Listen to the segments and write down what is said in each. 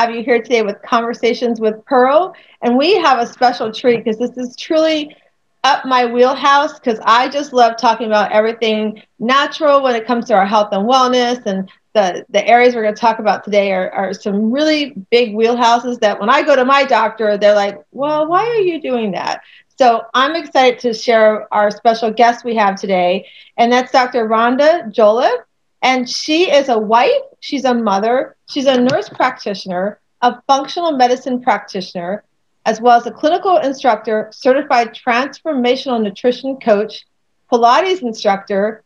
have you here today with Conversations with Pearl. And we have a special treat because this is truly up my wheelhouse because I just love talking about everything natural when it comes to our health and wellness. And the, the areas we're going to talk about today are, are some really big wheelhouses that when I go to my doctor, they're like, well, why are you doing that? So I'm excited to share our special guest we have today, and that's Dr. Rhonda Joliffe. And she is a wife, she's a mother, she's a nurse practitioner, a functional medicine practitioner, as well as a clinical instructor, certified transformational nutrition coach, Pilates instructor.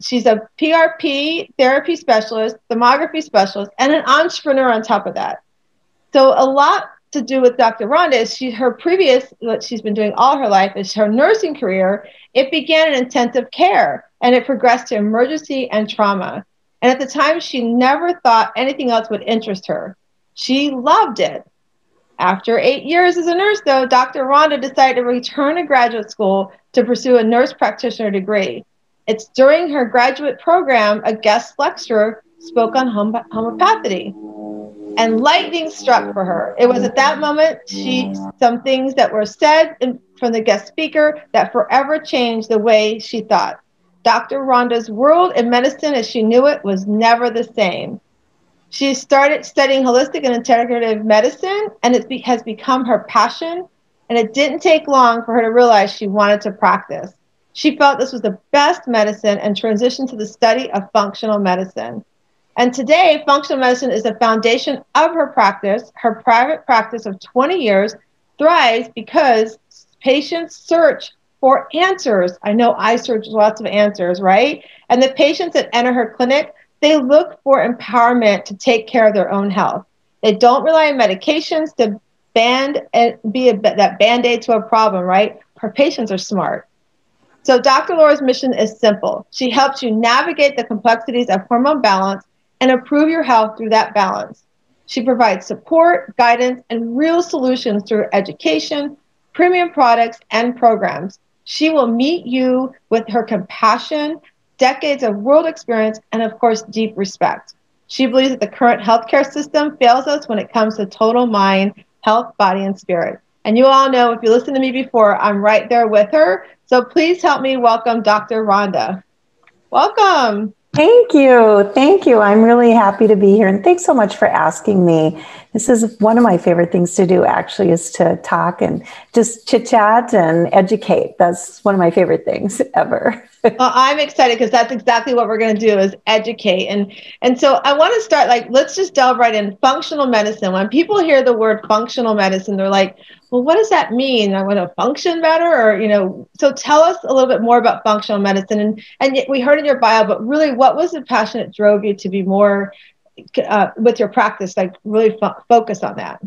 She's a PRP therapy specialist, thermography specialist, and an entrepreneur on top of that. So a lot to do with Dr. Rhonda is she her previous what she's been doing all her life is her nursing career. It began in intensive care and it progressed to emergency and trauma. And at the time, she never thought anything else would interest her. She loved it. After eight years as a nurse, though, Dr. Rhonda decided to return to graduate school to pursue a nurse practitioner degree. It's during her graduate program, a guest lecturer spoke on hom- homeopathy and lightning struck for her. It was at that moment she some things that were said in, from the guest speaker that forever changed the way she thought. Dr. Rhonda's world in medicine as she knew it was never the same. She started studying holistic and integrative medicine, and it be- has become her passion. And it didn't take long for her to realize she wanted to practice. She felt this was the best medicine and transitioned to the study of functional medicine. And today, functional medicine is the foundation of her practice. Her private practice of 20 years thrives because patients search for answers. I know I search lots of answers, right? And the patients that enter her clinic, they look for empowerment to take care of their own health. They don't rely on medications to band and be a, that band aid to a problem, right? Her patients are smart. So Dr. Laura's mission is simple. She helps you navigate the complexities of hormone balance and improve your health through that balance. She provides support, guidance, and real solutions through education, premium products, and programs. She will meet you with her compassion, decades of world experience, and of course, deep respect. She believes that the current healthcare system fails us when it comes to total mind, health, body, and spirit. And you all know if you listened to me before, I'm right there with her. So please help me welcome Dr. Rhonda. Welcome. Thank you. Thank you. I'm really happy to be here. And thanks so much for asking me. This is one of my favorite things to do, actually, is to talk and just chit chat and educate. That's one of my favorite things ever. well, I'm excited because that's exactly what we're going to do is educate. And, and so I want to start like, let's just delve right in functional medicine. When people hear the word functional medicine, they're like, well, what does that mean? I want to function better, or you know. So tell us a little bit more about functional medicine, and and we heard in your bio, but really, what was the passion that drove you to be more uh, with your practice, like really fo- focus on that?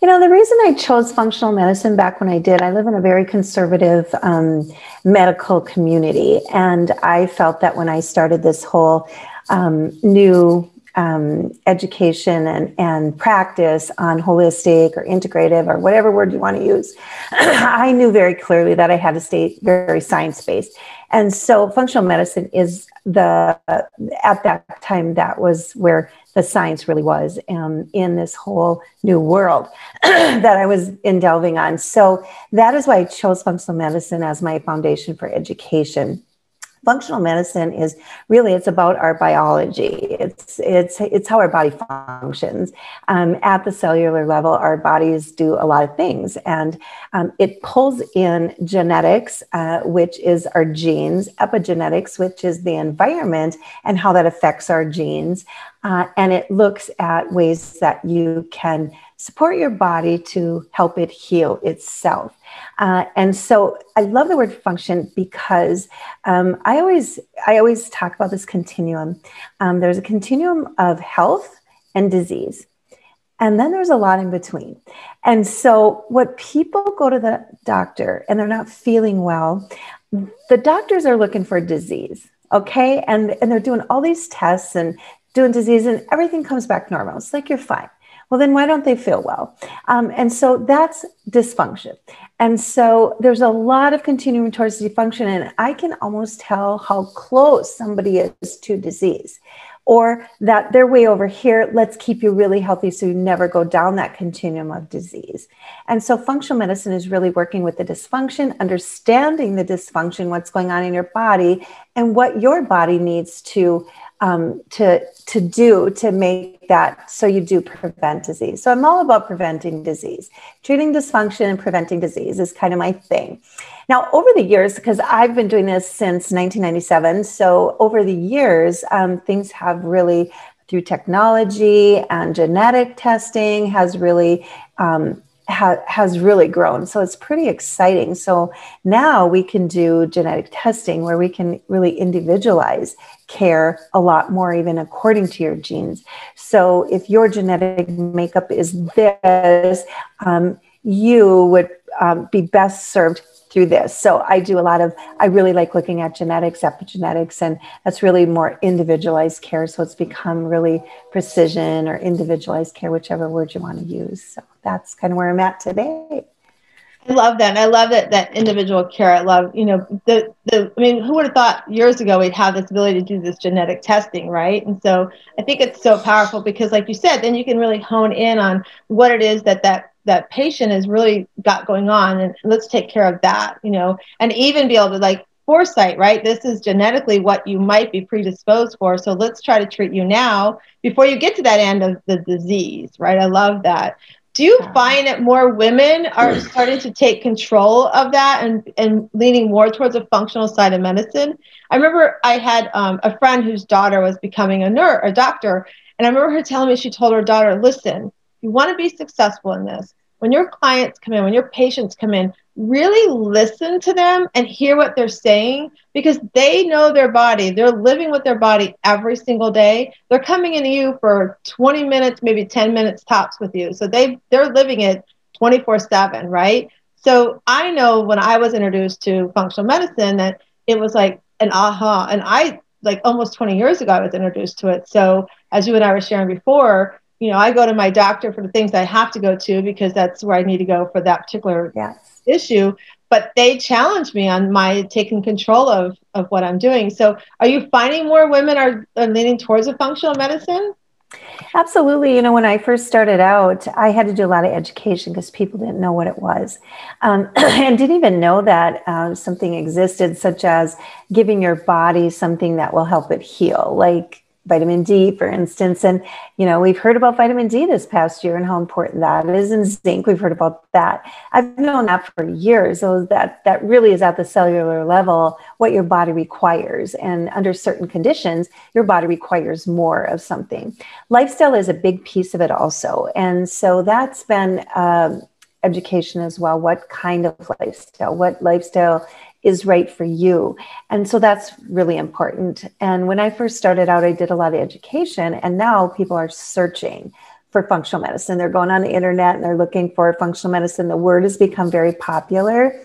You know, the reason I chose functional medicine back when I did, I live in a very conservative um, medical community, and I felt that when I started this whole um, new um, education and, and practice on holistic or integrative or whatever word you want to use, I knew very clearly that I had to stay very science based. And so functional medicine is the, at that time, that was where the science really was um, in this whole new world that I was in delving on. So that is why I chose functional medicine as my foundation for education functional medicine is really it's about our biology. It's it's it's how our body functions. Um, at the cellular level our bodies do a lot of things. And um, it pulls in genetics uh, which is our genes epigenetics which is the environment and how that affects our genes uh, and it looks at ways that you can support your body to help it heal itself. Uh, and so I love the word function because um, I always I always talk about this continuum. Um, there's a continuum of health and disease. And then there's a lot in between. And so, what people go to the doctor and they're not feeling well, the doctors are looking for disease. Okay. And, and they're doing all these tests and doing disease, and everything comes back normal. It's like you're fine. Well, then why don't they feel well? Um, and so that's dysfunction. And so there's a lot of continuing towards dysfunction, and I can almost tell how close somebody is to disease or that they're way over here. Let's keep you really healthy so you never go down that continuum of disease. And so functional medicine is really working with the dysfunction, understanding the dysfunction, what's going on in your body, and what your body needs to um, to to do to make that so you do prevent disease. So I'm all about preventing disease. Treating dysfunction and preventing disease is kind of my thing. Now, over the years, because I've been doing this since 1997, so over the years, um, things have really through technology and genetic testing has really um, ha- has really grown. So it's pretty exciting. So now we can do genetic testing where we can really individualize care a lot more, even according to your genes. So if your genetic makeup is this, um, you would um, be best served through this. So I do a lot of, I really like looking at genetics, epigenetics, and that's really more individualized care. So it's become really precision or individualized care, whichever word you want to use. So that's kind of where I'm at today. I love that. And I love that that individual care. I love, you know, the the I mean, who would have thought years ago we'd have this ability to do this genetic testing, right? And so I think it's so powerful because like you said, then you can really hone in on what it is that that that patient has really got going on and let's take care of that you know and even be able to like foresight right this is genetically what you might be predisposed for so let's try to treat you now before you get to that end of the disease right i love that do you find that more women are starting to take control of that and, and leaning more towards a functional side of medicine? I remember I had um, a friend whose daughter was becoming a nurse, a doctor, and I remember her telling me she told her daughter, "Listen, you want to be successful in this when your clients come in, when your patients come in, really listen to them and hear what they're saying because they know their body. They're living with their body every single day. They're coming into you for 20 minutes, maybe 10 minutes tops with you. So they they're living it 24/7, right? So I know when I was introduced to functional medicine that it was like an aha and I like almost 20 years ago I was introduced to it. So as you and I were sharing before, you know, I go to my doctor for the things I have to go to because that's where I need to go for that particular yes. Issue. But they challenge me on my taking control of, of what I'm doing. So are you finding more women are, are leaning towards a functional medicine? Absolutely. You know, when I first started out, I had to do a lot of education because people didn't know what it was um, and didn't even know that uh, something existed, such as giving your body something that will help it heal, like vitamin D, for instance. And, you know, we've heard about vitamin D this past year and how important that is, and zinc, we've heard about that. I've known that for years. So that, that really is at the cellular level what your body requires. And under certain conditions, your body requires more of something. Lifestyle is a big piece of it also. And so that's been, um, education as well what kind of lifestyle what lifestyle is right for you. And so that's really important. And when I first started out, I did a lot of education, and now people are searching for functional medicine. They're going on the internet and they're looking for functional medicine. The word has become very popular.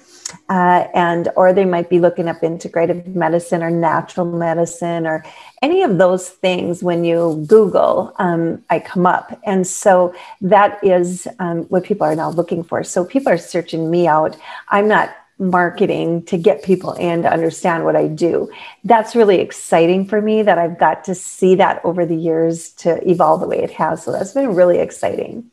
Uh, and or they might be looking up integrative medicine or natural medicine or any of those things when you google um, i come up and so that is um, what people are now looking for so people are searching me out i'm not marketing to get people in to understand what I do. That's really exciting for me that I've got to see that over the years to evolve the way it has. So that's been really exciting.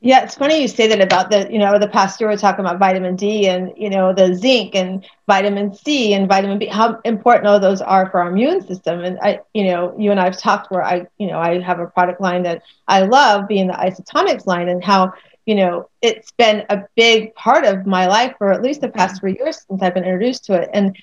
Yeah, it's funny you say that about the, you know, the past year we're talking about vitamin D and, you know, the zinc and vitamin C and vitamin B, how important all those are for our immune system. And I, you know, you and I have talked where I, you know, I have a product line that I love being the Isotonix line and how you know, it's been a big part of my life for at least the past mm-hmm. three years since I've been introduced to it. And,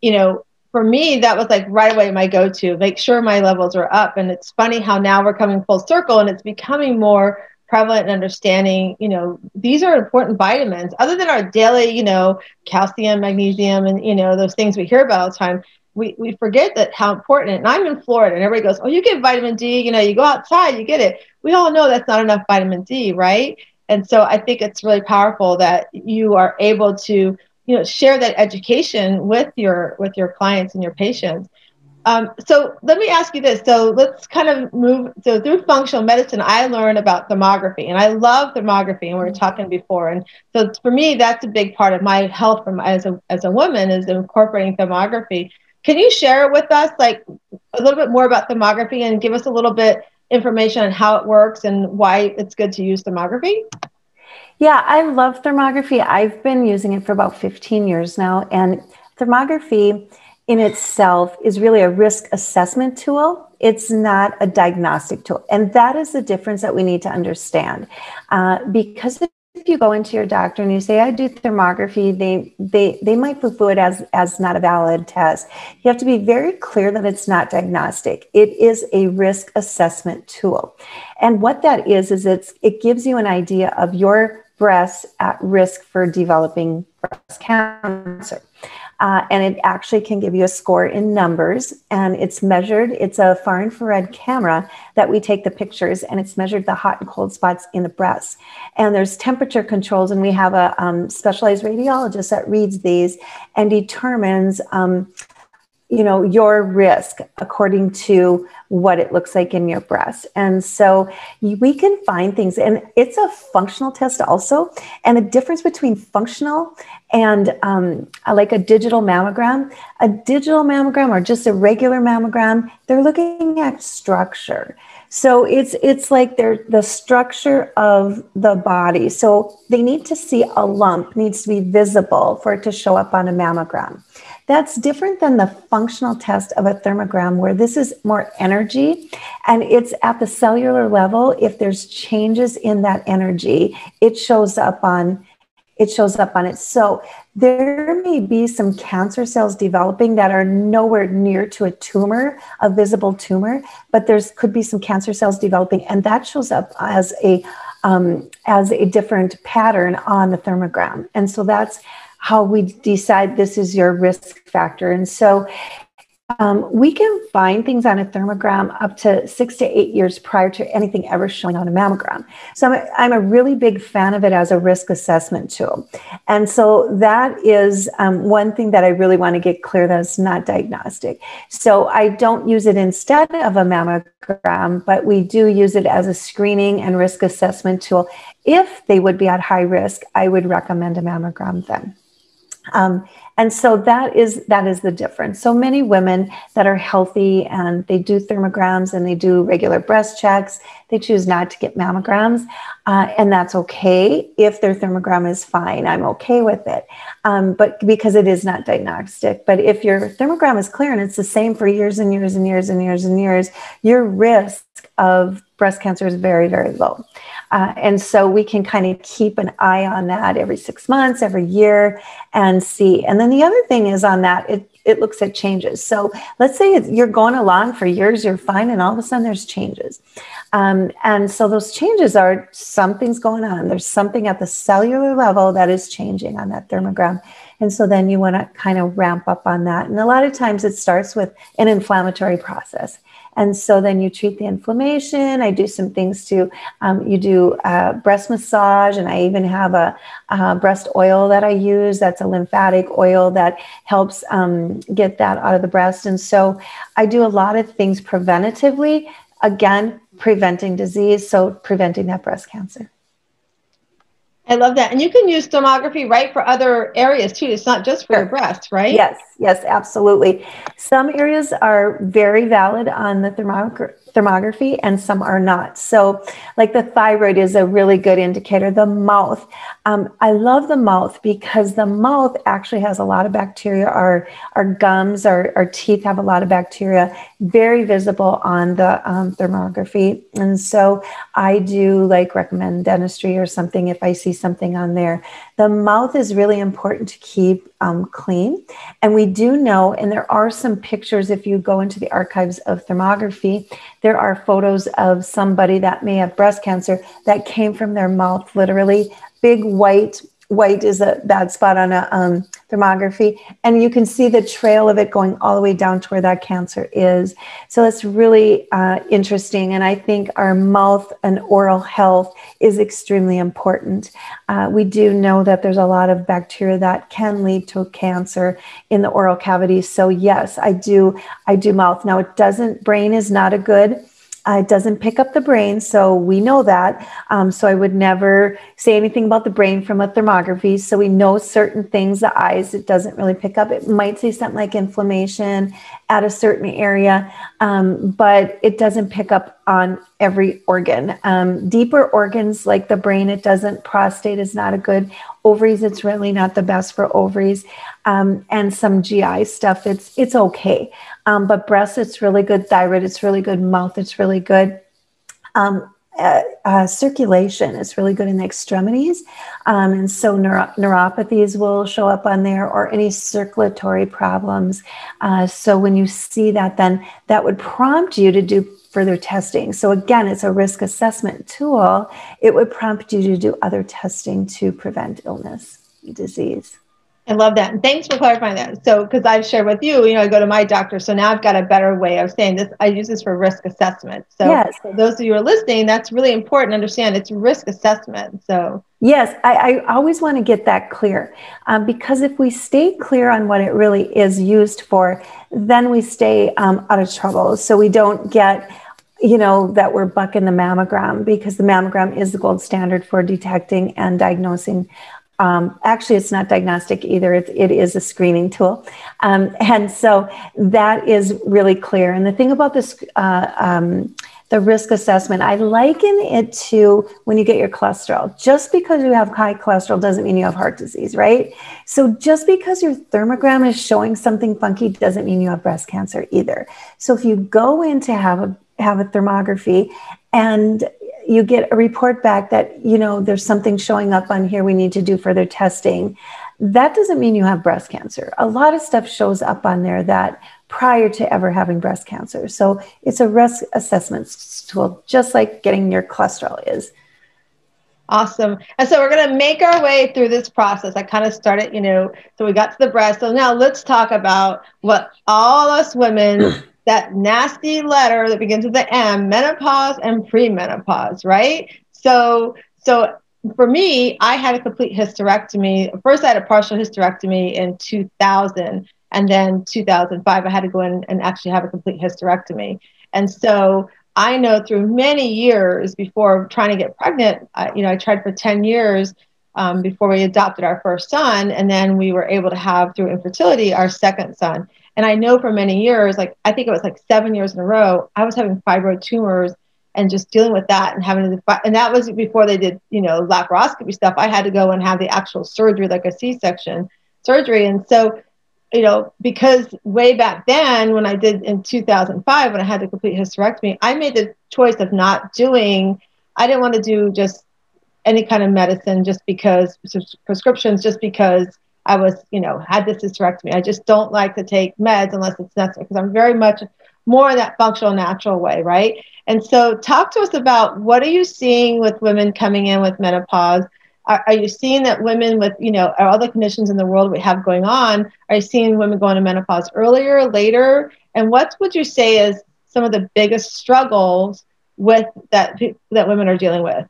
you know, for me, that was like right away my go to make sure my levels are up. And it's funny how now we're coming full circle and it's becoming more prevalent and understanding, you know, these are important vitamins other than our daily, you know, calcium, magnesium, and, you know, those things we hear about all the time. We, we forget that how important, and I'm in Florida and everybody goes, oh, you get vitamin D, you know, you go outside, you get it. We all know that's not enough vitamin D, right? And so I think it's really powerful that you are able to, you know, share that education with your with your clients and your patients. Um, so let me ask you this. So let's kind of move. So through functional medicine, I learned about thermography, and I love thermography. And we were talking before, and so for me, that's a big part of my health from as a as a woman is incorporating thermography. Can you share with us, like, a little bit more about thermography, and give us a little bit information on how it works and why it's good to use thermography? Yeah, I love thermography. I've been using it for about 15 years now, and thermography in itself is really a risk assessment tool. It's not a diagnostic tool. And that is the difference that we need to understand. Uh, because if you go into your doctor and you say, I do thermography, they, they, they might poo it as, as not a valid test. You have to be very clear that it's not diagnostic. It is a risk assessment tool. And what that is, is it's, it gives you an idea of your breasts at risk for developing breast cancer. Uh, and it actually can give you a score in numbers and it's measured it's a far infrared camera that we take the pictures and it's measured the hot and cold spots in the breasts. And there's temperature controls and we have a um, specialized radiologist that reads these and determines um, you know your risk according to what it looks like in your breast. And so we can find things and it's a functional test also and the difference between functional and um, like a digital mammogram. A digital mammogram or just a regular mammogram they're looking at structure. So it's it's like they're the structure of the body. So they need to see a lump needs to be visible for it to show up on a mammogram that's different than the functional test of a thermogram, where this is more energy and it's at the cellular level. If there's changes in that energy, it shows up on it shows up on it. So there may be some cancer cells developing that are nowhere near to a tumor, a visible tumor, but there's could be some cancer cells developing, and that shows up as a um, as a different pattern on the thermogram. And so that's how we decide this is your risk factor. And so um, we can find things on a thermogram up to six to eight years prior to anything ever showing on a mammogram. So I'm a, I'm a really big fan of it as a risk assessment tool. And so that is um, one thing that I really want to get clear that it's not diagnostic. So I don't use it instead of a mammogram, but we do use it as a screening and risk assessment tool. If they would be at high risk, I would recommend a mammogram then. Um, and so that is that is the difference. So many women that are healthy and they do thermograms and they do regular breast checks, they choose not to get mammograms, uh, and that's okay if their thermogram is fine. I'm okay with it, um, but because it is not diagnostic. But if your thermogram is clear and it's the same for years and years and years and years and years, your risk of breast cancer is very very low. Uh, and so we can kind of keep an eye on that every six months, every year, and see. And then the other thing is on that, it, it looks at changes. So let's say you're going along for years, you're fine, and all of a sudden there's changes. Um, and so those changes are something's going on. There's something at the cellular level that is changing on that thermogram. And so then you want to kind of ramp up on that. And a lot of times it starts with an inflammatory process. And so then you treat the inflammation. I do some things to, um, you do uh, breast massage, and I even have a, breast oil that I use that's a lymphatic oil that helps um, get that out of the breast. And so I do a lot of things preventatively, again, preventing disease, so preventing that breast cancer. I love that. And you can use thermography, right, for other areas too. It's not just for sure. your breast, right? Yes, yes, absolutely. Some areas are very valid on the thermogra- thermography and some are not. So, like the thyroid is a really good indicator. The mouth, um, I love the mouth because the mouth actually has a lot of bacteria. Our our gums, our, our teeth have a lot of bacteria, very visible on the um, thermography. And so, I do like recommend dentistry or something if I see something on there. The mouth is really important to keep um, clean, and we do know, and there are some pictures if you go into the archives of thermography there are photos of somebody that may have breast cancer that came from their mouth, literally big white. White is a bad spot on a um, thermography, and you can see the trail of it going all the way down to where that cancer is. So it's really uh, interesting, and I think our mouth and oral health is extremely important. Uh, we do know that there's a lot of bacteria that can lead to cancer in the oral cavity. So yes, I do. I do mouth. Now it doesn't. Brain is not a good uh, it doesn't pick up the brain, so we know that. Um, so I would never say anything about the brain from a thermography. So we know certain things, the eyes, it doesn't really pick up. It might say something like inflammation at a certain area, um, but it doesn't pick up on every organ. Um, deeper organs like the brain, it doesn't. Prostate is not a good. Ovaries, it's really not the best for ovaries. Um, and some GI stuff, it's it's okay. Um, but breast, it's really good. Thyroid, it's really good. Mouth, it's really good. Um, uh, uh, circulation is really good in the extremities. Um, and so neuro- neuropathies will show up on there or any circulatory problems. Uh, so when you see that, then that would prompt you to do further testing. So again, it's a risk assessment tool. It would prompt you to do other testing to prevent illness, disease. I love that. And thanks for clarifying that. So, because I've shared with you, you know, I go to my doctor. So now I've got a better way of saying this. I use this for risk assessment. So, yes. for those of you who are listening, that's really important to understand. It's risk assessment. So, yes, I, I always want to get that clear um, because if we stay clear on what it really is used for, then we stay um, out of trouble. So, we don't get you know that we're bucking the mammogram because the mammogram is the gold standard for detecting and diagnosing um, actually, it's not diagnostic either. It, it is a screening tool. Um, and so that is really clear. And the thing about this, uh, um, the risk assessment, I liken it to when you get your cholesterol. Just because you have high cholesterol doesn't mean you have heart disease, right? So just because your thermogram is showing something funky doesn't mean you have breast cancer either. So if you go in to have a have a thermography and you get a report back that you know there's something showing up on here we need to do further testing that doesn't mean you have breast cancer a lot of stuff shows up on there that prior to ever having breast cancer so it's a risk assessment tool just like getting your cholesterol is Awesome. And so we're going to make our way through this process. I kind of started, you know, so we got to the breast. So now let's talk about what all us women that nasty letter that begins with the M, menopause and premenopause, right? So, so for me, I had a complete hysterectomy. First, I had a partial hysterectomy in 2000, and then 2005, I had to go in and actually have a complete hysterectomy. And so I know through many years before trying to get pregnant, I, you know, I tried for 10 years um, before we adopted our first son, and then we were able to have through infertility our second son. And I know for many years, like I think it was like seven years in a row, I was having fibroid tumors and just dealing with that and having to, and that was before they did, you know, laparoscopy stuff. I had to go and have the actual surgery, like a C section surgery. And so, you know, because way back then, when I did in 2005, when I had the complete hysterectomy, I made the choice of not doing, I didn't want to do just any kind of medicine just because prescriptions, just because I was, you know, had this hysterectomy. I just don't like to take meds unless it's necessary because I'm very much more in that functional, natural way, right? And so, talk to us about what are you seeing with women coming in with menopause? Are, are you seeing that women with, you know, all the conditions in the world we have going on, are you seeing women going to menopause earlier, later? And what would you say is some of the biggest struggles with that that women are dealing with?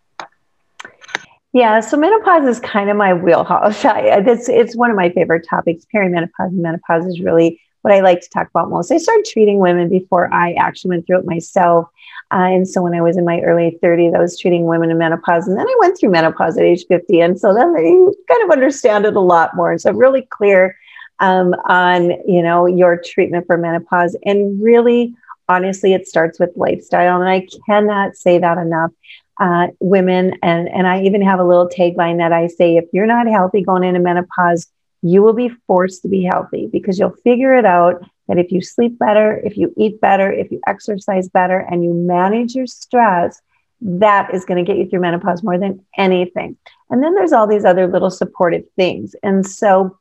Yeah, so menopause is kind of my wheelhouse. I, it's it's one of my favorite topics. Perimenopause and menopause is really what I like to talk about most. I started treating women before I actually went through it myself. Uh, and so when I was in my early 30s, I was treating women in menopause. And then I went through menopause at age 50. And so then they kind of understand it a lot more. And so really clear um, on, you know, your treatment for menopause and really honestly, it starts with lifestyle. And I cannot say that enough. Uh, women, and, and I even have a little tagline that I say if you're not healthy going into menopause, you will be forced to be healthy because you'll figure it out that if you sleep better, if you eat better, if you exercise better, and you manage your stress, that is going to get you through menopause more than anything. And then there's all these other little supportive things. And so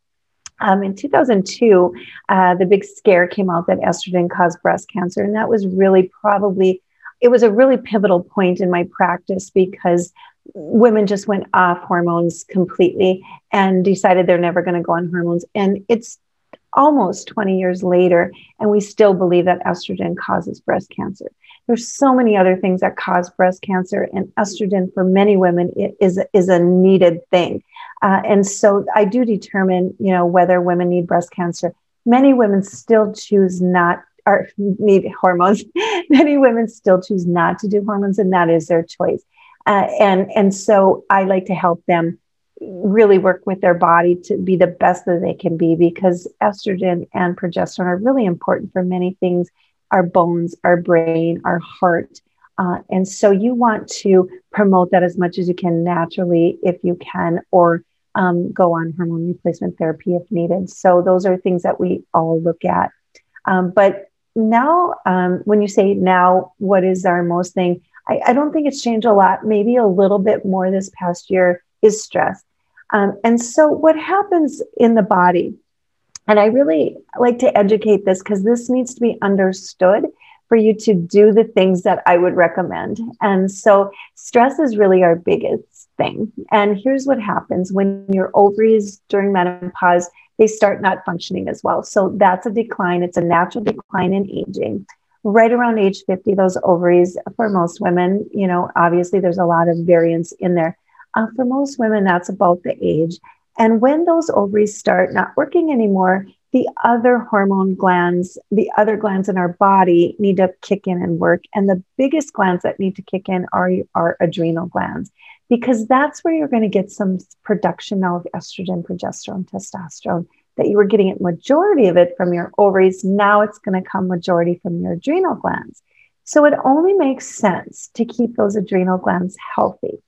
um, in 2002, uh, the big scare came out that estrogen caused breast cancer. And that was really probably, it was a really pivotal point in my practice because women just went off hormones completely and decided they're never going to go on hormones. And it's almost 20 years later, and we still believe that estrogen causes breast cancer. There's so many other things that cause breast cancer, and estrogen for many women is, is a needed thing. Uh, and so I do determine, you know, whether women need breast cancer. Many women still choose not or need hormones. many women still choose not to do hormones, and that is their choice. Uh, and and so I like to help them really work with their body to be the best that they can be because estrogen and progesterone are really important for many things our bones, our brain, our heart. Uh, and so you want to promote that as much as you can naturally if you can, or um, go on hormone replacement therapy if needed. So those are things that we all look at. Um, but now, um, when you say now, what is our most thing? I, I, don't think it's changed a lot. Maybe a little bit more this past year is stress. Um, and so, what happens in the body? And I really like to educate this because this needs to be understood for you to do the things that I would recommend. And so, stress is really our biggest thing. And here's what happens when your ovaries during menopause they start not functioning as well. So that's a decline. It's a natural decline in aging. Right around age 50, those ovaries, for most women, you know, obviously there's a lot of variance in there uh, for most women, that's about the age. And when those ovaries start not working anymore, the other hormone glands, the other glands in our body need to kick in and work. And the biggest glands that need to kick in are our adrenal glands, because that's where you're going to get some production now of estrogen, progesterone, testosterone. That you were getting a majority of it from your ovaries. Now it's going to come majority from your adrenal glands. So it only makes sense to keep those adrenal glands healthy.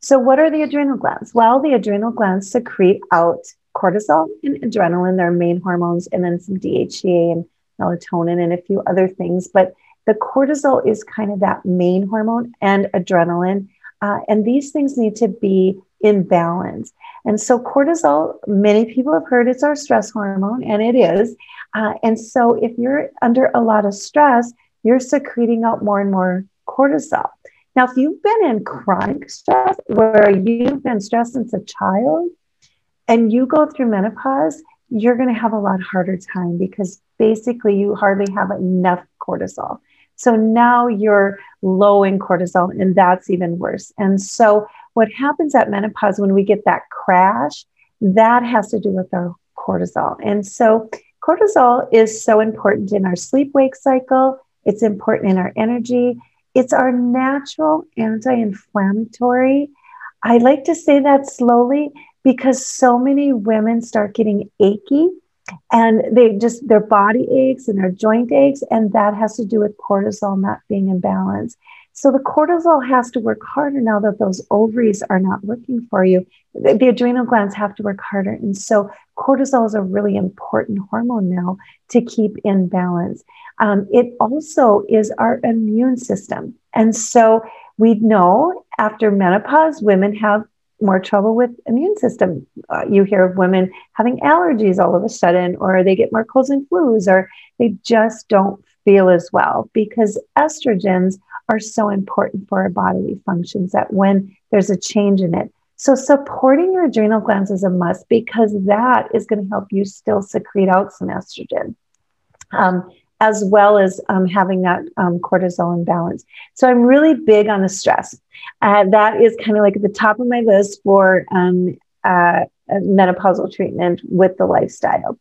So, what are the adrenal glands? Well, the adrenal glands secrete out cortisol and adrenaline, their main hormones, and then some DHEA and melatonin and a few other things. But the cortisol is kind of that main hormone and adrenaline. Uh, and these things need to be in balance. And so, cortisol, many people have heard it's our stress hormone, and it is. Uh, and so, if you're under a lot of stress, you're secreting out more and more cortisol. Now, if you've been in chronic stress where you've been stressed since a child and you go through menopause, you're going to have a lot harder time because basically you hardly have enough cortisol. So now you're low in cortisol, and that's even worse. And so, what happens at menopause when we get that crash, that has to do with our cortisol. And so, cortisol is so important in our sleep wake cycle, it's important in our energy, it's our natural anti inflammatory. I like to say that slowly because so many women start getting achy and they just their body aches and their joint aches and that has to do with cortisol not being in balance. So the cortisol has to work harder now that those ovaries are not working for you. The, the adrenal glands have to work harder. And so cortisol is a really important hormone now to keep in balance. Um, it also is our immune system. And so we know after menopause, women have more trouble with immune system. Uh, you hear of women having allergies all of a sudden, or they get more colds and flus, or they just don't feel as well because estrogens are so important for our bodily functions that when there's a change in it. So, supporting your adrenal glands is a must because that is going to help you still secrete out some estrogen. Um, as well as um, having that um, cortisol imbalance. So I'm really big on the stress. Uh, that is kind of like at the top of my list for um, uh, menopausal treatment with the lifestyle.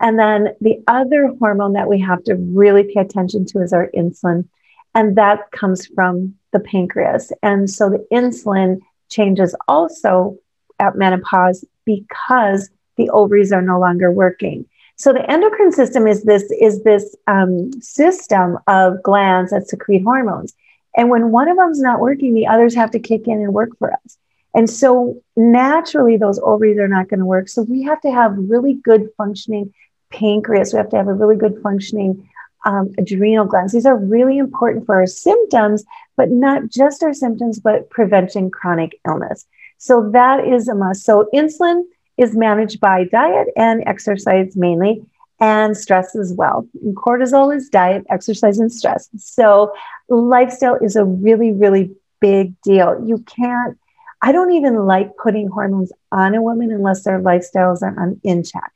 And then the other hormone that we have to really pay attention to is our insulin. And that comes from the pancreas. And so the insulin changes also at menopause because the ovaries are no longer working. So the endocrine system is this is this um, system of glands that secrete hormones, and when one of them's not working, the others have to kick in and work for us. And so naturally, those ovaries are not going to work. So we have to have really good functioning pancreas. We have to have a really good functioning um, adrenal glands. These are really important for our symptoms, but not just our symptoms, but preventing chronic illness. So that is a must. So insulin is managed by diet and exercise mainly, and stress as well. And cortisol is diet, exercise, and stress. So lifestyle is a really, really big deal. You can't, I don't even like putting hormones on a woman unless their lifestyles are on, in check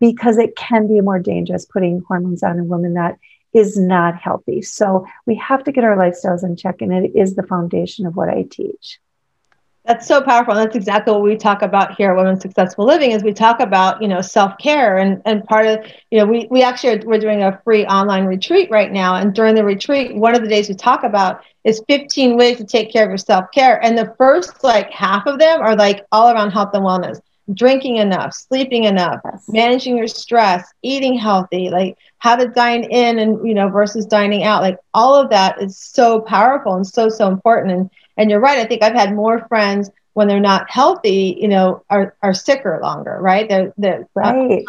because it can be more dangerous putting hormones on a woman that is not healthy. So we have to get our lifestyles in check, and it is the foundation of what I teach. That's so powerful. And that's exactly what we talk about here at Women Successful Living is we talk about, you know, self-care and, and part of, you know, we, we actually are, we're doing a free online retreat right now. And during the retreat, one of the days we talk about is 15 ways to take care of your self-care. And the first like half of them are like all around health and wellness, drinking enough, sleeping enough, yes. managing your stress, eating healthy, like how to dine in and, you know, versus dining out. Like all of that is so powerful and so, so important. And, and you're right. I think I've had more friends when they're not healthy, you know, are, are sicker longer, right? They're, they're, uh, right.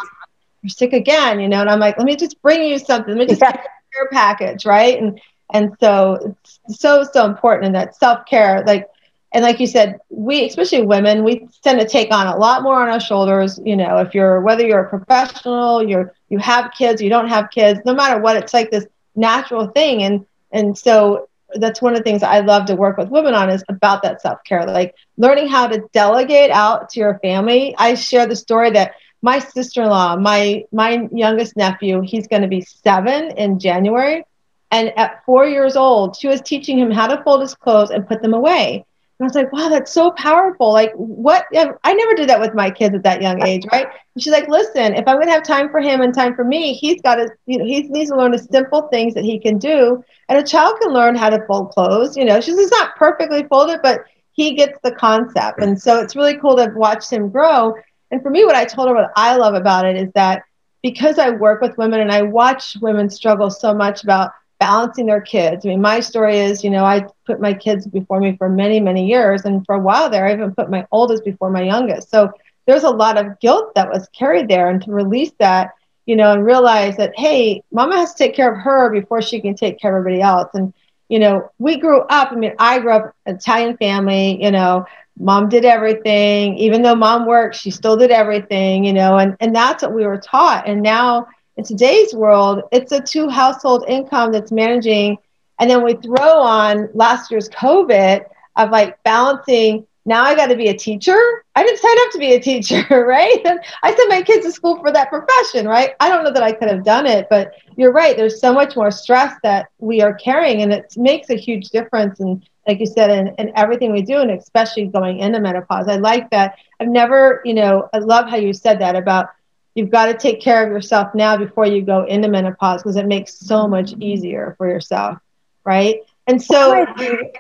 you're sick again, you know, and I'm like, let me just bring you something. Let me just yeah. get a care package, right? And, and so it's so, so important in that self-care, like, and like you said, we, especially women, we tend to take on a lot more on our shoulders. You know, if you're, whether you're a professional, you're, you have kids, you don't have kids, no matter what, it's like this natural thing. And, and so that's one of the things I love to work with women on is about that self care, like learning how to delegate out to your family. I share the story that my sister in law, my my youngest nephew, he's going to be seven in January, and at four years old, she was teaching him how to fold his clothes and put them away. I was like, wow, that's so powerful. Like, what? I never did that with my kids at that young age, right? And she's like, listen, if I'm going to have time for him and time for me, he's got to, you know, he needs to learn the simple things that he can do. And a child can learn how to fold clothes. You know, she's not perfectly folded, but he gets the concept. And so it's really cool to watch him grow. And for me, what I told her, what I love about it is that because I work with women and I watch women struggle so much about balancing their kids. I mean, my story is, you know, I put my kids before me for many, many years. And for a while there, I even put my oldest before my youngest. So there's a lot of guilt that was carried there. And to release that, you know, and realize that, hey, mama has to take care of her before she can take care of everybody else. And, you know, we grew up, I mean, I grew up Italian family, you know, mom did everything. Even though mom worked, she still did everything, you know, and, and that's what we were taught. And now, in today's world, it's a two household income that's managing. And then we throw on last year's COVID of like balancing. Now I got to be a teacher. I didn't sign up to be a teacher, right? I sent my kids to school for that profession, right? I don't know that I could have done it, but you're right. There's so much more stress that we are carrying, and it makes a huge difference. And like you said, in, in everything we do, and especially going into menopause. I like that. I've never, you know, I love how you said that about you've got to take care of yourself now before you go into menopause because it makes so much easier for yourself right? And so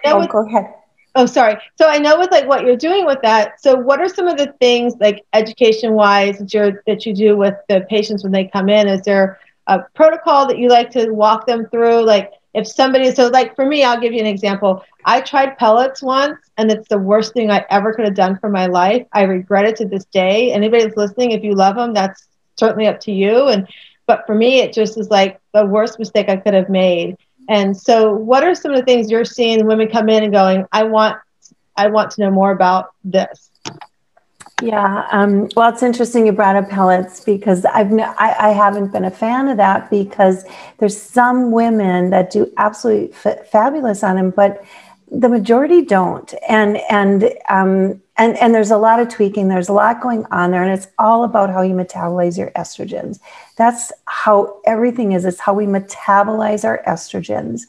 oh, go ahead. Oh sorry. So i know with like what you're doing with that so what are some of the things like education wise that you that you do with the patients when they come in? Is there a protocol that you like to walk them through? Like if somebody so like for me i'll give you an example i tried pellets once and it's the worst thing i ever could have done for my life. I regret it to this day. Anybody that's listening if you love them that's certainly up to you. And but for me it just is like the worst mistake i could have made. And so what are some of the things you're seeing women come in and going i want i want to know more about this yeah, um, well, it's interesting you brought up pellets because I've I, I haven't been a fan of that because there's some women that do absolutely f- fabulous on them, but the majority don't. And and um, and and there's a lot of tweaking. There's a lot going on there, and it's all about how you metabolize your estrogens. That's how everything is. It's how we metabolize our estrogens.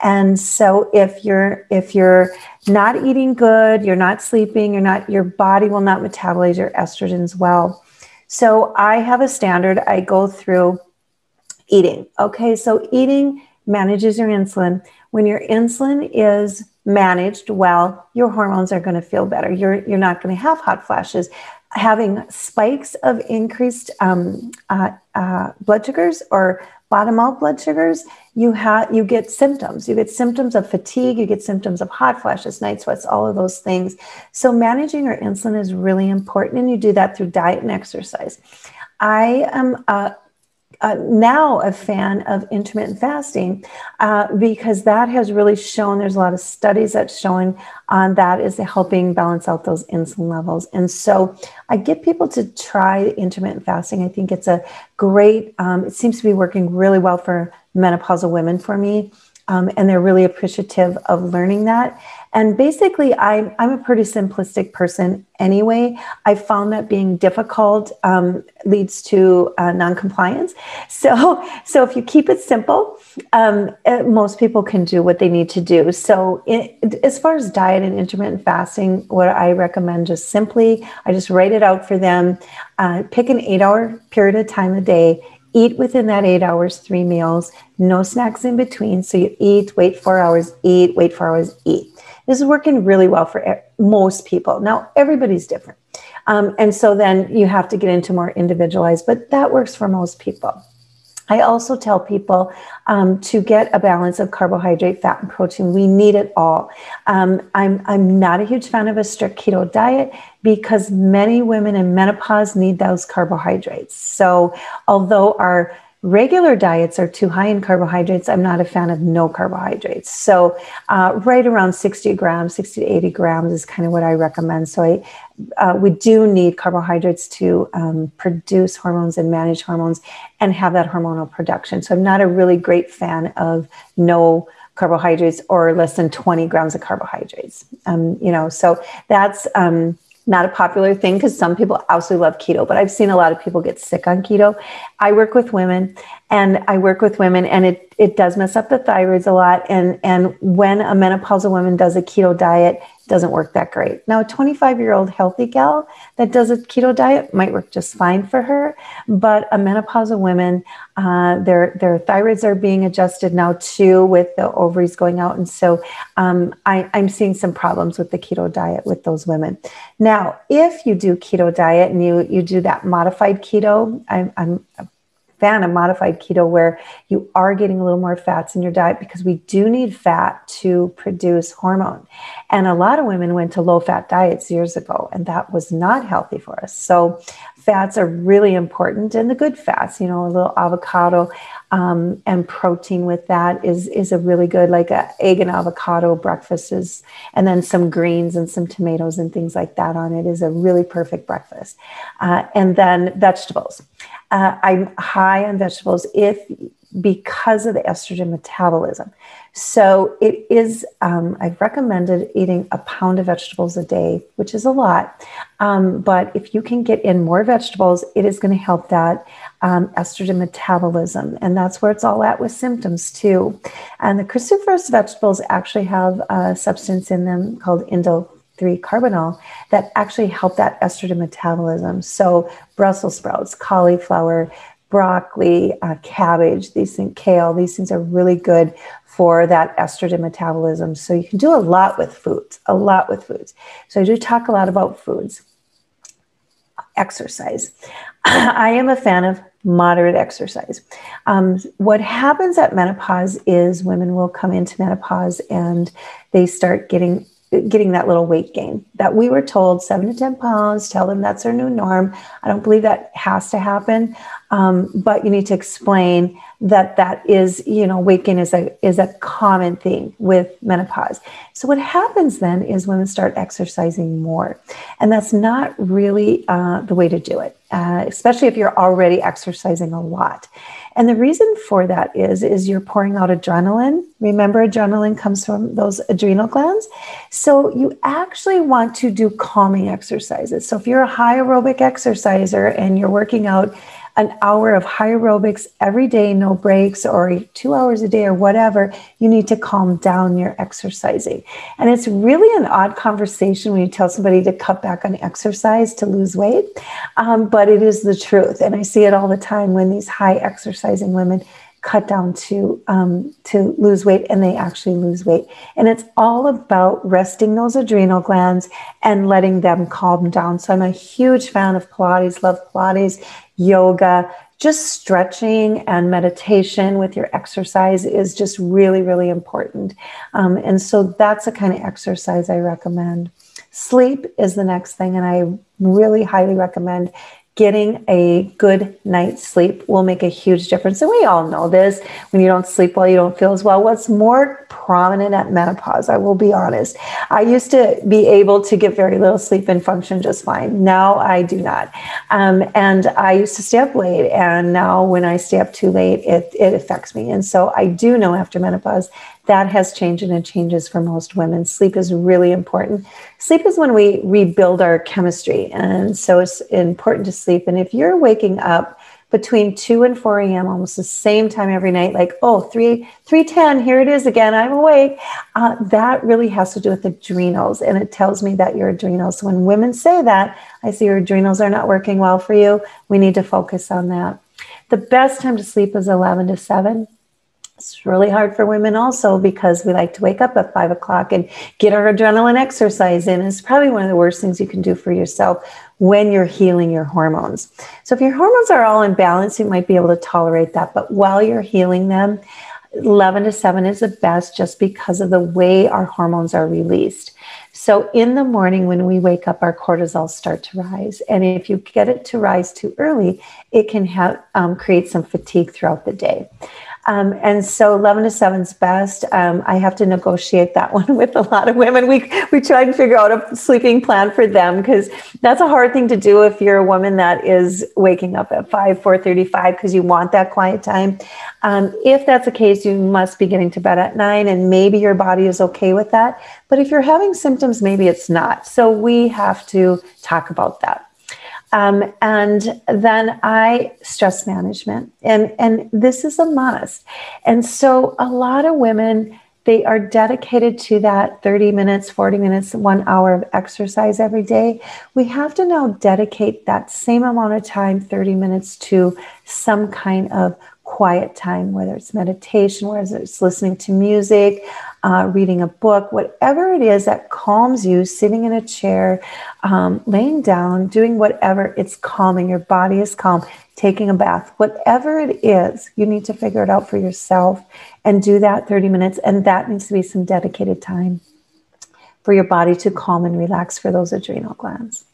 And so if you're if you're not eating good, you're not sleeping, you're not your body will not metabolize your estrogens well. So I have a standard I go through eating. Okay, so eating manages your insulin. When your insulin is managed well, your hormones are going to feel better. You're you're not going to have hot flashes. having spikes of increased um, uh, uh, blood sugars or bottom out blood sugars, you have you get symptoms. You get symptoms of fatigue. You get symptoms of hot flashes, night sweats, all of those things. So managing your insulin is really important, and you do that through diet and exercise. I am a uh, now a fan of intermittent fasting uh, because that has really shown there's a lot of studies that's showing on that is helping balance out those insulin levels. And so I get people to try intermittent fasting. I think it's a great, um, it seems to be working really well for menopausal women for me. Um, and they're really appreciative of learning that. And basically, I'm, I'm a pretty simplistic person anyway. I found that being difficult um, leads to uh, non-compliance. So, so if you keep it simple, um, uh, most people can do what they need to do. So, it, as far as diet and intermittent fasting, what I recommend just simply, I just write it out for them. Uh, pick an eight-hour period of time a day eat within that eight hours, three meals, no snacks in between. So you eat, wait four hours, eat, wait four hours, eat. This is working really well for most people. Now, everybody's different. Um, and so then you have to get into more individualized, but that works for most people. I also tell people um, to get a balance of carbohydrate, fat, and protein. We need it all. Um, I'm, I'm not a huge fan of a strict keto diet because many women in menopause need those carbohydrates. So, although our regular diets are too high in carbohydrates, I'm not a fan of no carbohydrates. So, uh, right around 60 grams, 60 to 80 grams is kind of what I recommend. So, I, uh, we do need carbohydrates to um, produce hormones and manage hormones and have that hormonal production. So, I'm not a really great fan of no carbohydrates or less than 20 grams of carbohydrates. Um, you know, so that's um, not a popular thing because some people absolutely love keto, but I've seen a lot of people get sick on keto. I work with women and I work with women and it, it does mess up the thyroids a lot. And, and when a menopausal woman does a keto diet, doesn't work that great. Now, a 25 year old healthy gal that does a keto diet might work just fine for her, but a menopausal woman, uh, their their thyroids are being adjusted now too with the ovaries going out, and so um, I, I'm seeing some problems with the keto diet with those women. Now, if you do keto diet and you you do that modified keto, I'm, I'm fan of modified keto where you are getting a little more fats in your diet because we do need fat to produce hormone. And a lot of women went to low fat diets years ago, and that was not healthy for us. So, fats are really important, and the good fats, you know, a little avocado um, and protein with that is is a really good, like a egg and avocado breakfast is, and then some greens and some tomatoes and things like that on it is a really perfect breakfast. Uh, and then vegetables. Uh, I'm high on vegetables if because of the estrogen metabolism. So it is, um, I've recommended eating a pound of vegetables a day, which is a lot. Um, but if you can get in more vegetables, it is going to help that um, estrogen metabolism. And that's where it's all at with symptoms too. And the cruciferous vegetables actually have a substance in them called indole 3 carbinol that actually help that estrogen metabolism. So, Brussels sprouts, cauliflower, broccoli, uh, cabbage, these things, kale, these things are really good for that estrogen metabolism. So, you can do a lot with foods, a lot with foods. So, I do talk a lot about foods. Exercise. I am a fan of moderate exercise. Um, what happens at menopause is women will come into menopause and they start getting getting that little weight gain that we were told seven to 10 pounds, tell them that's their new norm. I don't believe that has to happen. Um, but you need to explain that that is, you know, weight gain is a, is a common thing with menopause. So what happens then is women start exercising more. And that's not really uh, the way to do it, uh, especially if you're already exercising a lot. And the reason for that is, is you're pouring out adrenaline. Remember, adrenaline comes from those adrenal glands. So you actually want to do calming exercises. So if you're a high aerobic exerciser and you're working out an hour of high aerobics every day, no breaks, or two hours a day, or whatever, you need to calm down your exercising. And it's really an odd conversation when you tell somebody to cut back on exercise to lose weight, um, but it is the truth. And I see it all the time when these high exercising women cut down to um, to lose weight and they actually lose weight. And it's all about resting those adrenal glands and letting them calm down. So i'm a huge fan of pilates love pilates yoga. Just stretching and meditation with your exercise is just really really important. Um, and so that's the kind of exercise i recommend. Sleep is the next thing and i really highly recommend getting a good night's sleep will make a huge difference. And we all know this. When you don't sleep well, you don't feel as well. What's more prominent at menopause, I will be honest. I used to be able to get very little sleep and function just fine. Now I do not. Um, and I used to stay up late. And now when I stay up too late, it, it affects me. And so I do know after menopause that has changed and it changes for most women. Sleep is really important. Sleep is when we rebuild our chemistry. And so it's important to sleep. And if you're waking up between 2 and 4 a.m., almost the same time every night, like, oh, 3, 310, here it is again, I'm awake. Uh, that really has to do with adrenals. And it tells me that your adrenals, when women say that, I see your adrenals are not working well for you. We need to focus on that. The best time to sleep is 11 to 7 it's really hard for women also because we like to wake up at five o'clock and get our adrenaline exercise in. It's probably one of the worst things you can do for yourself when you're healing your hormones. So if your hormones are all in balance, you might be able to tolerate that. But while you're healing them, 11 to 7 is the best just because of the way our hormones are released. So in the morning when we wake up, our cortisol start to rise, and if you get it to rise too early, it can have um, create some fatigue throughout the day. Um, and so 11 to 7 is best. Um, I have to negotiate that one with a lot of women. We, we try and figure out a sleeping plan for them because that's a hard thing to do if you're a woman that is waking up at 5, 4.35 because you want that quiet time. Um, if that's the case, you must be getting to bed at 9 and maybe your body is okay with that. But if you're having symptoms, maybe it's not. So we have to talk about that. Um, and then I stress management, and and this is a must. And so a lot of women they are dedicated to that 30 minutes, 40 minutes, one hour of exercise every day. We have to now dedicate that same amount of time, 30 minutes, to some kind of quiet time, whether it's meditation, whether it's listening to music, uh, reading a book, whatever it is that calms you, sitting in a chair, um, laying down, doing whatever, it's calming. Your body is calm, taking a bath, whatever it is, you need to figure it out for yourself and do that 30 minutes. And that needs to be some dedicated time for your body to calm and relax for those adrenal glands.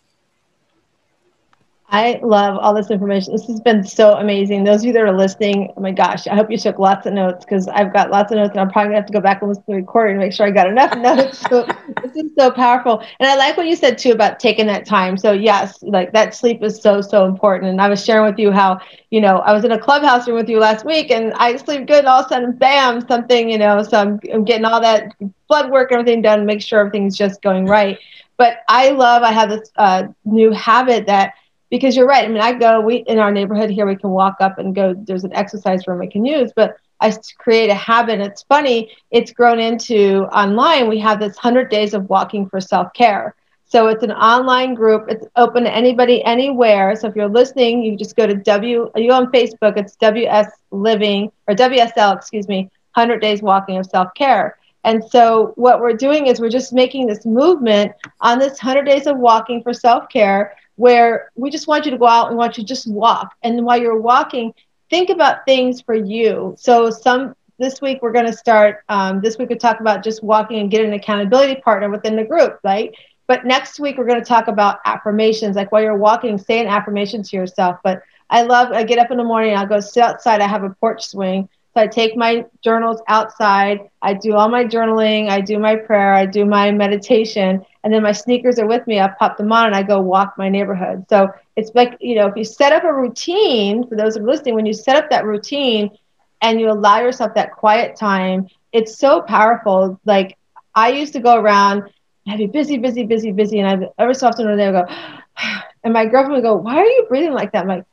I love all this information. This has been so amazing. Those of you that are listening, oh my gosh, I hope you took lots of notes because I've got lots of notes and I'm probably gonna have to go back and listen to the recording to make sure I got enough notes. So this is so powerful. And I like what you said too about taking that time. So yes, like that sleep is so, so important. And I was sharing with you how, you know, I was in a clubhouse room with you last week and I sleep good and all of a sudden, bam, something, you know, so I'm, I'm getting all that blood work and everything done, make sure everything's just going right. But I love, I have this uh, new habit that because you're right. I mean, I go we in our neighborhood here. We can walk up and go. There's an exercise room we can use, but I create a habit. It's funny. It's grown into online. We have this hundred days of walking for self care. So it's an online group. It's open to anybody, anywhere. So if you're listening, you just go to W. You on Facebook? It's WS Living or WSL, excuse me. Hundred Days Walking of Self Care. And so what we're doing is we're just making this movement on this 100 days of walking for self-care where we just want you to go out and want you to just walk. And while you're walking, think about things for you. So some this week we're going to start. Um, this week we talk about just walking and get an accountability partner within the group, right? But next week we're going to talk about affirmations, like while you're walking, say an affirmation to yourself. But I love. I get up in the morning. I'll go sit outside. I have a porch swing. So I take my journals outside. I do all my journaling. I do my prayer. I do my meditation and then my sneakers are with me. I pop them on and I go walk my neighborhood. So it's like, you know, if you set up a routine, for those who are listening, when you set up that routine and you allow yourself that quiet time, it's so powerful. Like I used to go around I'd be busy, busy, busy, busy. And I'd every so often they would go, and my girlfriend would go, Why are you breathing like that? I'm like,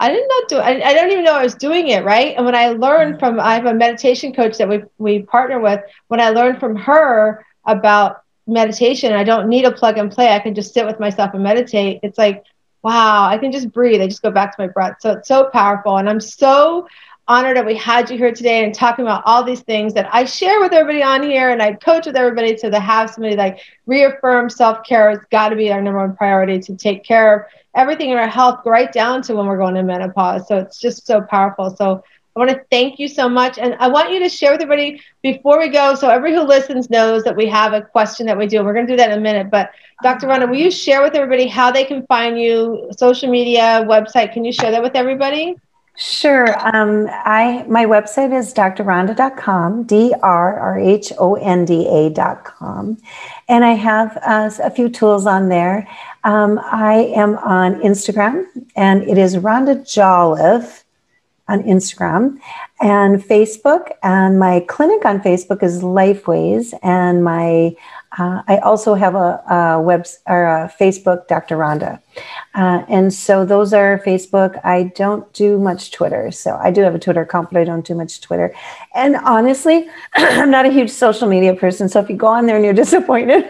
I did not do I, I don't even know I was doing it, right? And when I learned from I have a meditation coach that we we partner with, when I learned from her about meditation. I don't need a plug and play. I can just sit with myself and meditate. It's like, wow, I can just breathe. I just go back to my breath. So it's so powerful. And I'm so honored that we had you here today and talking about all these things that I share with everybody on here and I coach with everybody to have somebody like reaffirm self-care has got to be our number one priority to take care of everything in our health right down to when we're going to menopause. So it's just so powerful. So I want to thank you so much. And I want you to share with everybody before we go, so everybody who listens knows that we have a question that we do. We're going to do that in a minute. But Dr. Rhonda, will you share with everybody how they can find you, social media, website? Can you share that with everybody? Sure. Um, I my website is drrhonda.com, D R R H O N D A.com. And I have uh, a few tools on there. Um, I am on Instagram, and it is Rhonda Jolliffe on Instagram and Facebook. And my clinic on Facebook is Lifeways. And my uh, I also have a, a web or a Facebook, Dr. Rhonda. Uh, and so those are Facebook. I don't do much Twitter. So I do have a Twitter account, but I don't do much Twitter. And honestly, I'm not a huge social media person. So if you go on there and you're disappointed,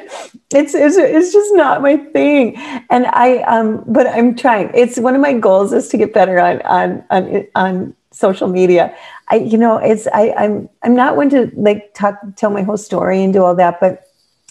it's, it's, it's just not my thing. And I, um, but I'm trying. It's one of my goals is to get better on, on, on, on social media. I, you know, it's, I, I'm, I'm not one to like talk, tell my whole story and do all that, but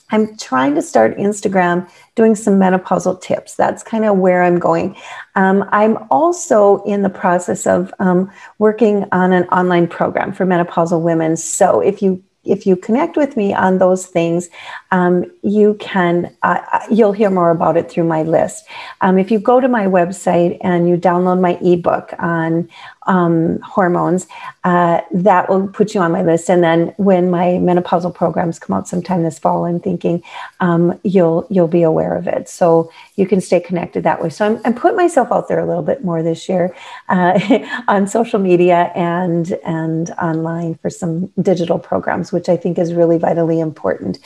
I'm trying to start Instagram doing some menopausal tips. That's kind of where I'm going. Um, I'm also in the process of um, working on an online program for menopausal women. So if you if you connect with me on those things, um, you can uh, you'll hear more about it through my list. Um, if you go to my website and you download my ebook on um, hormones, uh, that will put you on my list. And then when my menopausal programs come out sometime this fall, I'm thinking um, you'll you'll be aware of it. So you can stay connected that way. So I'm, I'm putting myself out there a little bit more this year uh, on social media and and online for some digital programs, which I think is really vitally important.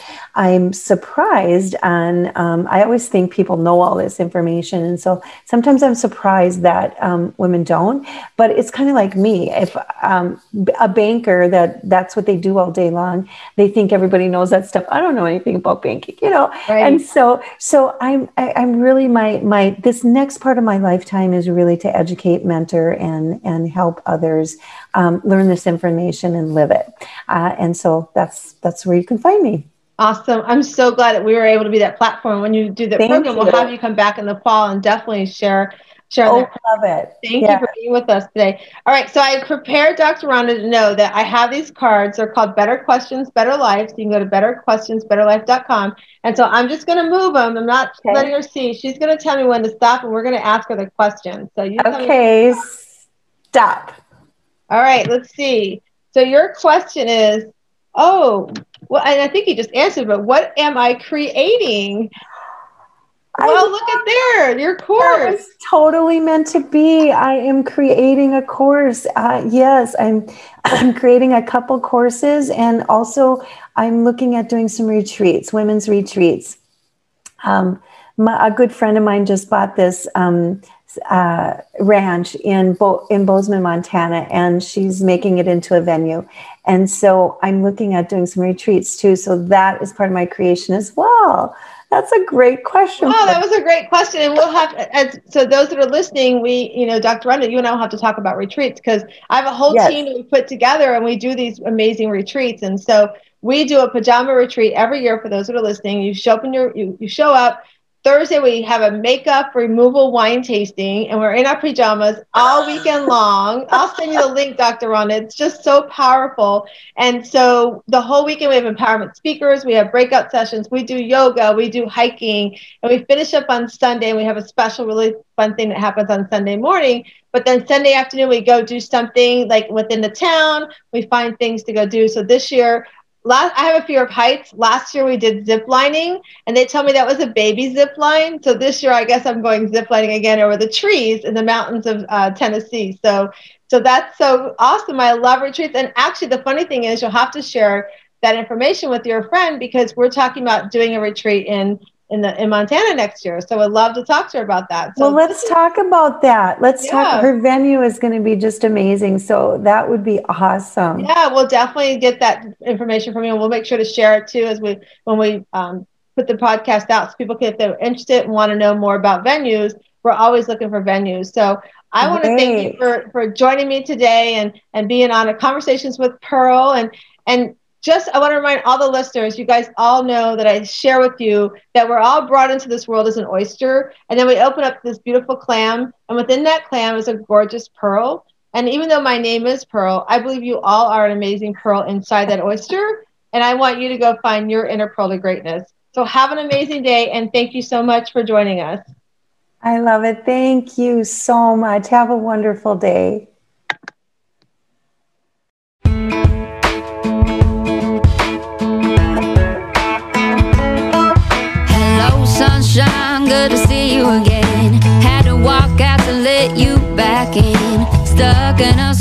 I'm surprised on. Um, I always think people know all this information, and so sometimes I'm surprised that um, women don't. But it's it's kind of like me. If um, a banker that that's what they do all day long, they think everybody knows that stuff. I don't know anything about banking, you know. Right. And so, so I'm I, am i am really my my this next part of my lifetime is really to educate, mentor, and and help others um, learn this information and live it. Uh, and so that's that's where you can find me. Awesome. I'm so glad that we were able to be that platform. When you do the Thank program, you. we'll have you come back in the fall and definitely share Share oh, love it. Thank yeah. you for being with us today. All right, so I prepared Dr. Rhonda to know that I have these cards. They're called Better Questions, Better Life. So you can go to betterquestionsbetterlife.com. And so I'm just going to move them. I'm not okay. letting her see. She's going to tell me when to stop, and we're going to ask her the question. So you okay, stop. All right, let's see. So your question is, oh, well, and I think you just answered, but what am I creating? Well, look at there, your course. was totally meant to be. I am creating a course. Uh, yes, I'm. I'm creating a couple courses, and also I'm looking at doing some retreats, women's retreats. Um, my, a good friend of mine just bought this um, uh, ranch in Bo- in Bozeman, Montana, and she's making it into a venue. And so I'm looking at doing some retreats too. So that is part of my creation as well. That's a great question. Oh, that was a great question. And we'll have, as, so those that are listening, we, you know, Dr. Rhonda, you and I will have to talk about retreats because I have a whole yes. team that we put together and we do these amazing retreats. And so we do a pajama retreat every year for those that are listening. You show up in your, you, you show up, Thursday, we have a makeup removal wine tasting, and we're in our pajamas all ah. weekend long. I'll send you the link, Dr. Ron. It's just so powerful. And so the whole weekend, we have empowerment speakers, we have breakout sessions, we do yoga, we do hiking, and we finish up on Sunday. And we have a special, really fun thing that happens on Sunday morning. But then Sunday afternoon, we go do something like within the town. We find things to go do. So this year, last I have a fear of heights. Last year we did zip lining and they tell me that was a baby zip line. So this year I guess I'm going zip lining again over the trees in the mountains of uh, Tennessee. So so that's so awesome. I love retreats. And actually the funny thing is you'll have to share that information with your friend because we're talking about doing a retreat in in the in Montana next year. So I'd love to talk to her about that. So well, let's talk about that. Let's yeah. talk. Her venue is going to be just amazing. So that would be awesome. Yeah, we'll definitely get that information from you, and we'll make sure to share it too as we when we um, put the podcast out, so people can if they're interested and want to know more about venues. we're always looking for venues. So I want to thank you for, for joining me today and, and being on a conversations with Pearl and, and just I want to remind all the listeners, you guys all know that I share with you that we're all brought into this world as an oyster, and then we open up this beautiful clam, and within that clam is a gorgeous pearl. And even though my name is Pearl, I believe you all are an amazing pearl inside that oyster, and I want you to go find your inner pearl of greatness. So have an amazing day, and thank you so much for joining us. I love it. Thank you so much. Have a wonderful day. good to see you again. Had to walk out to let you back in. Stuck in a